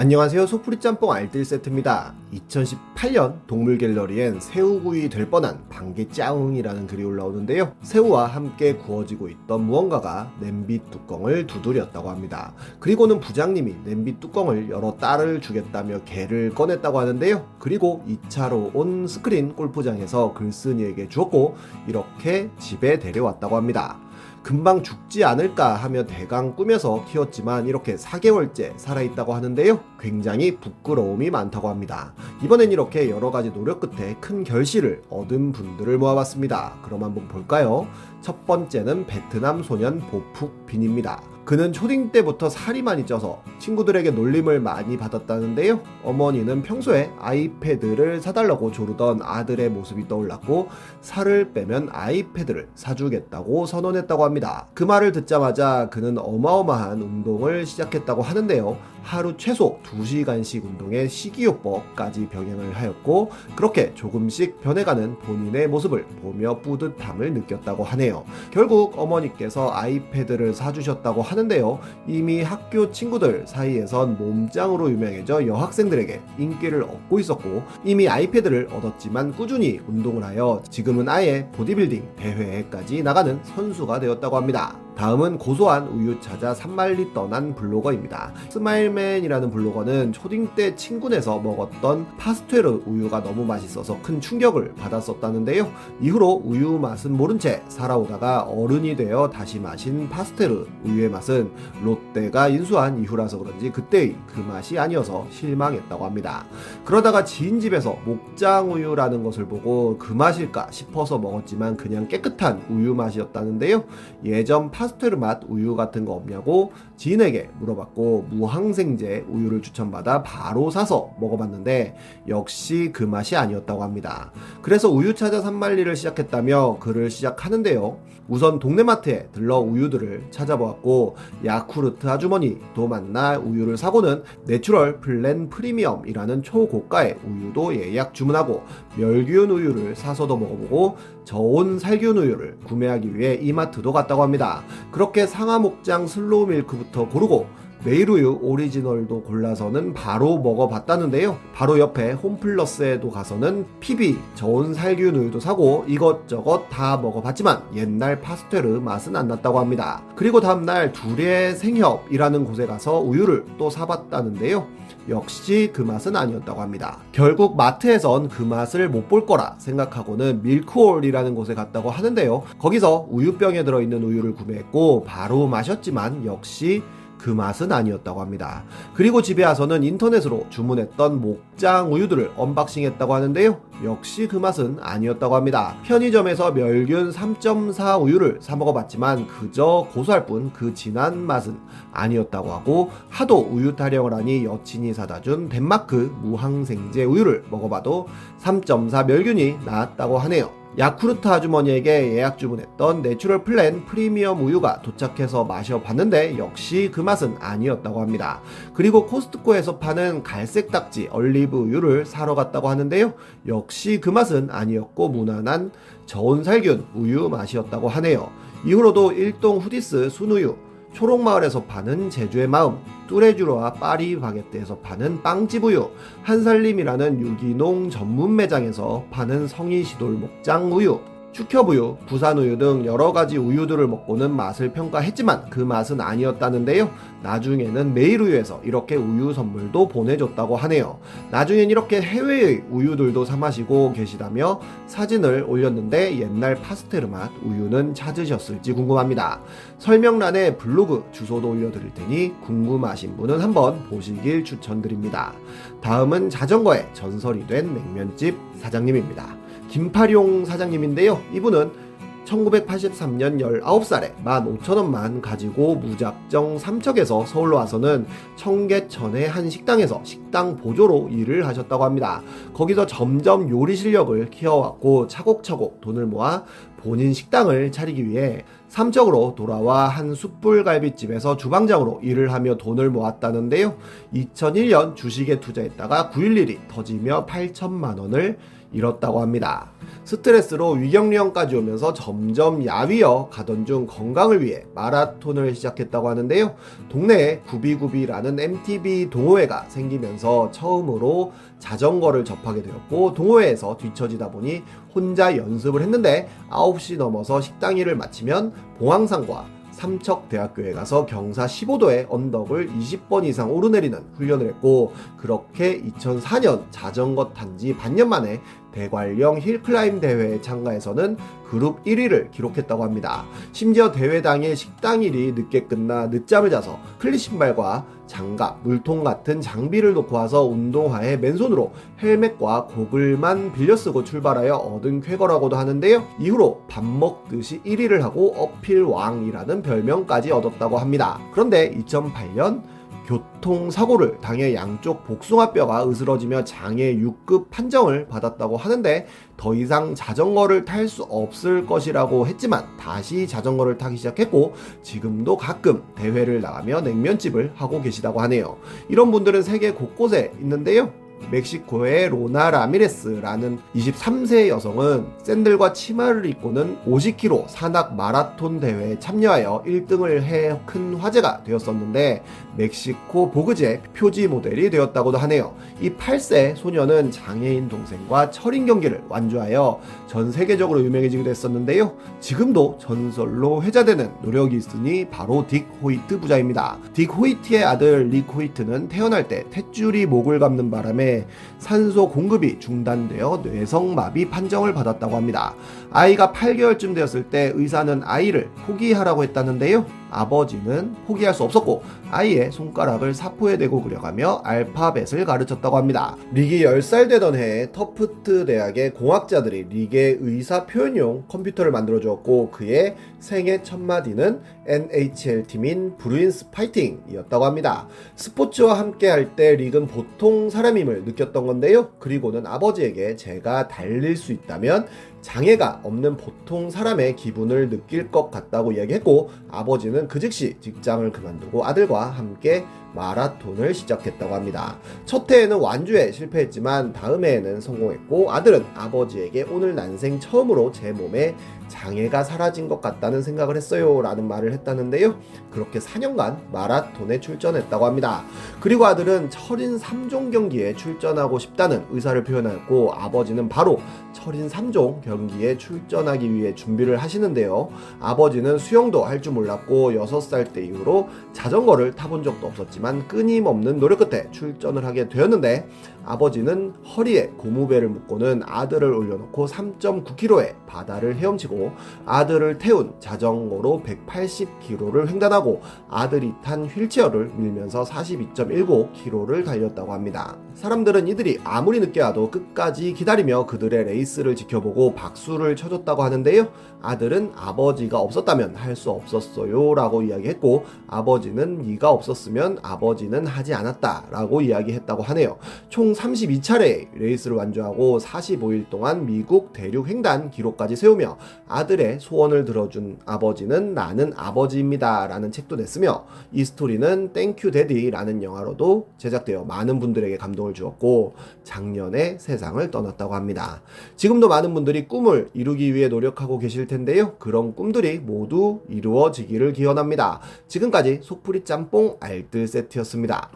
안녕하세요. 소프리 짬뽕 알뜰 세트입니다. 2018년 동물 갤러리엔 새우구이 될 뻔한 방개짜웅이라는 글이 올라오는데요. 새우와 함께 구워지고 있던 무언가가 냄비 뚜껑을 두드렸다고 합니다. 그리고는 부장님이 냄비 뚜껑을 열어 딸을 주겠다며 개를 꺼냈다고 하는데요. 그리고 2차로 온 스크린 골프장에서 글쓴이에게 주었고 이렇게 집에 데려왔다고 합니다. 금방 죽지 않을까 하며 대강 꾸며서 키웠지만 이렇게 4개월째 살아있다고 하는데요. 굉장히 부끄러움이 많다고 합니다. 이번엔 이렇게 여러 가지 노력 끝에 큰 결실을 얻은 분들을 모아봤습니다. 그럼 한번 볼까요? 첫 번째는 베트남 소년 보푹 빈입니다. 그는 초딩 때부터 살이 많이 쪄서 친구들에게 놀림을 많이 받았다는데요. 어머니는 평소에 아이패드를 사달라고 조르던 아들의 모습이 떠올랐고 살을 빼면 아이패드를 사주겠다고 선언했다고 합니다. 그 말을 듣자마자 그는 어마어마한 운동을 시작했다고 하는데요. 하루 최소 2시간씩 운동에 식이요법까지 병행을 하였고 그렇게 조금씩 변해가는 본인의 모습을 보며 뿌듯함을 느꼈다고 하네요. 결국 어머니께서 아이패드를 사주셨다고 하는데요. 이미 학교 친구들 사이에선 몸짱으로 유명해져 여학생들에게 인기를 얻고 있었고 이미 아이패드를 얻었지만 꾸준히 운동을 하여 지금은 아예 보디빌딩 대회까지 나가는 선수가 되었다고 합니다. 다음은 고소한 우유 찾아 삼만리 떠난 블로거입니다. 스마일맨이라는 블로거는 초딩 때 친구네서 먹었던 파스테르 우유가 너무 맛있어서 큰 충격을 받았었다는데요. 이후로 우유 맛은 모른 채 살아오다가 어른이 되어 다시 마신 파스테르 우유의 맛은 롯데가 인수한 이후라서 그런지 그때의 그 맛이 아니어서 실망했다고 합니다. 그러다가 지인 집에서 목장 우유라는 것을 보고 그 맛일까 싶어서 먹었지만 그냥 깨끗한 우유 맛이었다는데요. 예전 파 파스텔 맛 우유 같은 거 없냐고 지인에게 물어봤고 무항생제 우유를 추천받아 바로 사서 먹어봤는데 역시 그 맛이 아니었다고 합니다. 그래서 우유 찾아 삼만리를 시작했다며 글을 시작하는데요. 우선 동네 마트에 들러 우유들을 찾아보았고 야쿠르트 아주머니도 만나 우유를 사고는 내추럴 플랜 프리미엄이라는 초고가의 우유도 예약 주문하고 멸균 우유를 사서도 먹어보고 저온 살균 우유를 구매하기 위해 이마트도 갔다고 합니다. 그렇게 상하 목장 슬로우 밀크부터 고르고 메이루유 오리지널도 골라서는 바로 먹어봤다는데요. 바로 옆에 홈플러스에도 가서는 PB 저온 살균 우유도 사고 이것저것 다 먹어봤지만 옛날 파스텔르 맛은 안 났다고 합니다. 그리고 다음날 둘의 생협이라는 곳에 가서 우유를 또 사봤다는데요. 역시 그 맛은 아니었다고 합니다. 결국 마트에선 그 맛을 못 볼 거라 생각하고는 밀크홀이라는 곳에 갔다고 하는데요. 거기서 우유병에 들어있는 우유를 구매했고 바로 마셨지만 역시 그 맛은 아니었다고 합니다. 그리고 집에 와서는 인터넷으로 주문했던 목장 우유들을 unboxing 했다고 하는데요. 역시 그 맛은 아니었다고 합니다. 편의점에서 멸균 3.4 우유를 사 먹어봤지만 그저 고소할 뿐 그 진한 맛은 아니었다고 하고 하도 우유 타령을 하니 여친이 사다 준 덴마크 무항생제 우유를 먹어봐도 3.4 멸균이 나왔다고 하네요. 야쿠르트 아주머니에게 예약 주문했던 내추럴 플랜 프리미엄 우유가 도착해서 마셔봤는데 역시 그 맛은 아니었다고 합니다. 그리고 코스트코에서 파는 갈색 딱지 얼리브 우유를 사러 갔다고 하는데요. 역시 그 맛은 아니었고 무난한 저온 살균 우유 맛이었다고 하네요. 이후로도 일동 후디스 순우유, 초록마을에서 파는 제주의 마음, 뚜레쥬로와 파리 바게트에서 파는 빵집우유, 한살림이라는 유기농 전문 매장에서 파는 성이 시돌 목장 우유, 축협우유, 부산우유 등 여러가지 우유들을 먹고는 맛을 평가했지만 그 맛은 아니었다는데요. 나중에는 메일우유에서 이렇게 우유 선물도 보내줬다고 하네요. 나중엔 이렇게 해외의 우유들도 사 마시고 계시다며 사진을 올렸는데 옛날 파스테르 맛 우유는 찾으셨을지 궁금합니다. 설명란에 블로그 주소도 올려드릴 테니 궁금하신 분은 한번 보시길 추천드립니다. 다음은 자전거의 전설이 된 냉면집 사장님입니다. 김파룡 사장님인데요. 이분은 1983년 19살에 15,000원만 가지고 무작정 삼척에서 서울로 와서는 청계천의 한 식당에서 식당 보조로 일을 하셨다고 합니다. 거기서 점점 요리 실력을 키워왔고 차곡차곡 돈을 모아 본인 식당을 차리기 위해 삼척으로 돌아와 한 숯불갈비집에서 주방장으로 일을 하며 돈을 모았다는데요. 2001년 주식에 투자했다가 9.11이 터지며 8천만 원을 잃었다고 합니다. 스트레스로 위경련까지 오면서 점점 야위어 가던 중 건강을 위해 마라톤을 시작했다고 하는데요. 동네에 구비구비라는 MTB 동호회가 생기면서 처음으로 자전거를 접하게 되었고 동호회에서 뒤처지다 보니 혼자 연습을 했는데 9시 넘어서 식당 일을 마치면 봉황산과 삼척대학교에 가서 경사 15도의 언덕을 20번 이상 오르내리는 훈련을 했고 그렇게 2004년 자전거 탄 지 반년 만에 대관령 hill climb 대회에 참가해서는 그룹 1위를 기록했다고 합니다. 심지어 대회 당일 식당 일이 늦게 끝나 늦잠을 자서 cleat 신발과 장갑, 물통 같은 장비를 놓고 와서 운동화에 맨손으로 헬멧과 고글만 빌려 쓰고 출발하여 얻은 쾌거라고도 하는데요. 이후로 밥 먹듯이 1위를 하고 uphill왕이라는 별명까지 얻었다고 합니다. 그런데 2008년 교통사고를 당해 양쪽 복숭아뼈가 으스러지며 장애 6급 판정을 받았다고 하는데 더 이상 자전거를 탈 수 없을 것이라고 했지만 다시 자전거를 타기 시작했고 지금도 가끔 대회를 나가며 냉면집을 하고 계시다고 하네요. 이런 분들은 세계 곳곳에 있는데요. 멕시코의 로나 라미레스라는 23세 여성은 샌들과 치마를 입고는 50km 산악 마라톤 대회에 참여하여 1등을 해 큰 화제가 되었었는데 멕시코 보그제 표지 모델이 되었다고도 하네요. 이 8세 소녀는 장애인 동생과 철인 경기를 완주하여 전 세계적으로 유명해지기도 했었는데요. 지금도 전설로 회자되는 노력이 있으니 바로 딕 호이트 부자입니다. 딕 호이트의 아들 릭 호이트는 태어날 때 탯줄이 목을 감는 바람에 산소 공급이 중단되어 뇌성마비 판정을 받았다고 합니다. 아이가 8개월쯤 되었을 때 의사는 아이를 포기하라고 했다는데요. 아버지는 포기할 수 없었고 아이의 손가락을 사포에 대고 그려가며 알파벳을 가르쳤다고 합니다. 릭이 10살 되던 해에 터프트 대학의 공학자들이 릭의 의사 표현용 컴퓨터를 만들어 주었고 그의 생애 첫 마디는 NHL 팀인 브루인스 파이팅이었다고 합니다. 스포츠와 함께 할 때 릭은 보통 사람임을 느꼈던 건데요. 그리고는 아버지에게 제가 달릴 수 있다면 장애가 없는 보통 사람의 기분을 느낄 것 같다고 이야기했고 아버지는 그 즉시 직장을 그만두고 아들과 함께 마라톤을 시작했다고 합니다. 첫 해에는 완주에 실패했지만 다음 해에는 성공했고 아들은 아버지에게 오늘 난생 처음으로 제 몸에 장애가 사라진 것 같다는 생각을 했어요 라는 말을 했다는데요. 그렇게 4년간 마라톤에 출전했다고 합니다. 그리고 아들은 철인 3종 경기에 출전하고 싶다는 의사를 표현했고 아버지는 바로 철인 3종 경기에 출전하기 위해 준비를 하시는데요. 아버지는 수영도 할 줄 몰랐고 6살 때 이후로 자전거를 타본 적도 없었지만 끊임없는 노력 끝에 출전을 하게 되었는데 아버지는 허리에 고무배를 묶고는 아들을 올려놓고 3.9km의 바다를 헤엄치 고 아들을 태운 자전거로 180km를 횡단하고 아들이 탄 휠체어를 밀면서 42.19km를 달렸다고 합니다. 사람들은 이들이 아무리 늦게 와도 끝까지 기다리며 그들의 레이스를 지켜보고 박수를 쳐줬다고 하는데요. 아들은 아버지가 없었다면 할 수 없었어요 라고 이야기했고 아버지는 네가 없었으면 아버지는 하지 않았다 라고 이야기했다고 하네요. 총 32차례 레이스를 완주하고 45일 동안 미국 대륙 횡단 기록까지 세우며 아들의 소원을 들어준 아버지는 나는 아버지입니다 라는 책도 냈으며 이 스토리는 Thank You Daddy 라는 영화로도 제작되어 많은 분들에게 감동을 주었고 작년에 세상을 떠났다고 합니다. 지금도 많은 분들이 꿈을 이루기 위해 노력하고 계실 텐데요. 그런 꿈들이 모두 이루어지기를 기원합니다. 지금까지 속풀이 짬뽕 알뜰 세트였습니다.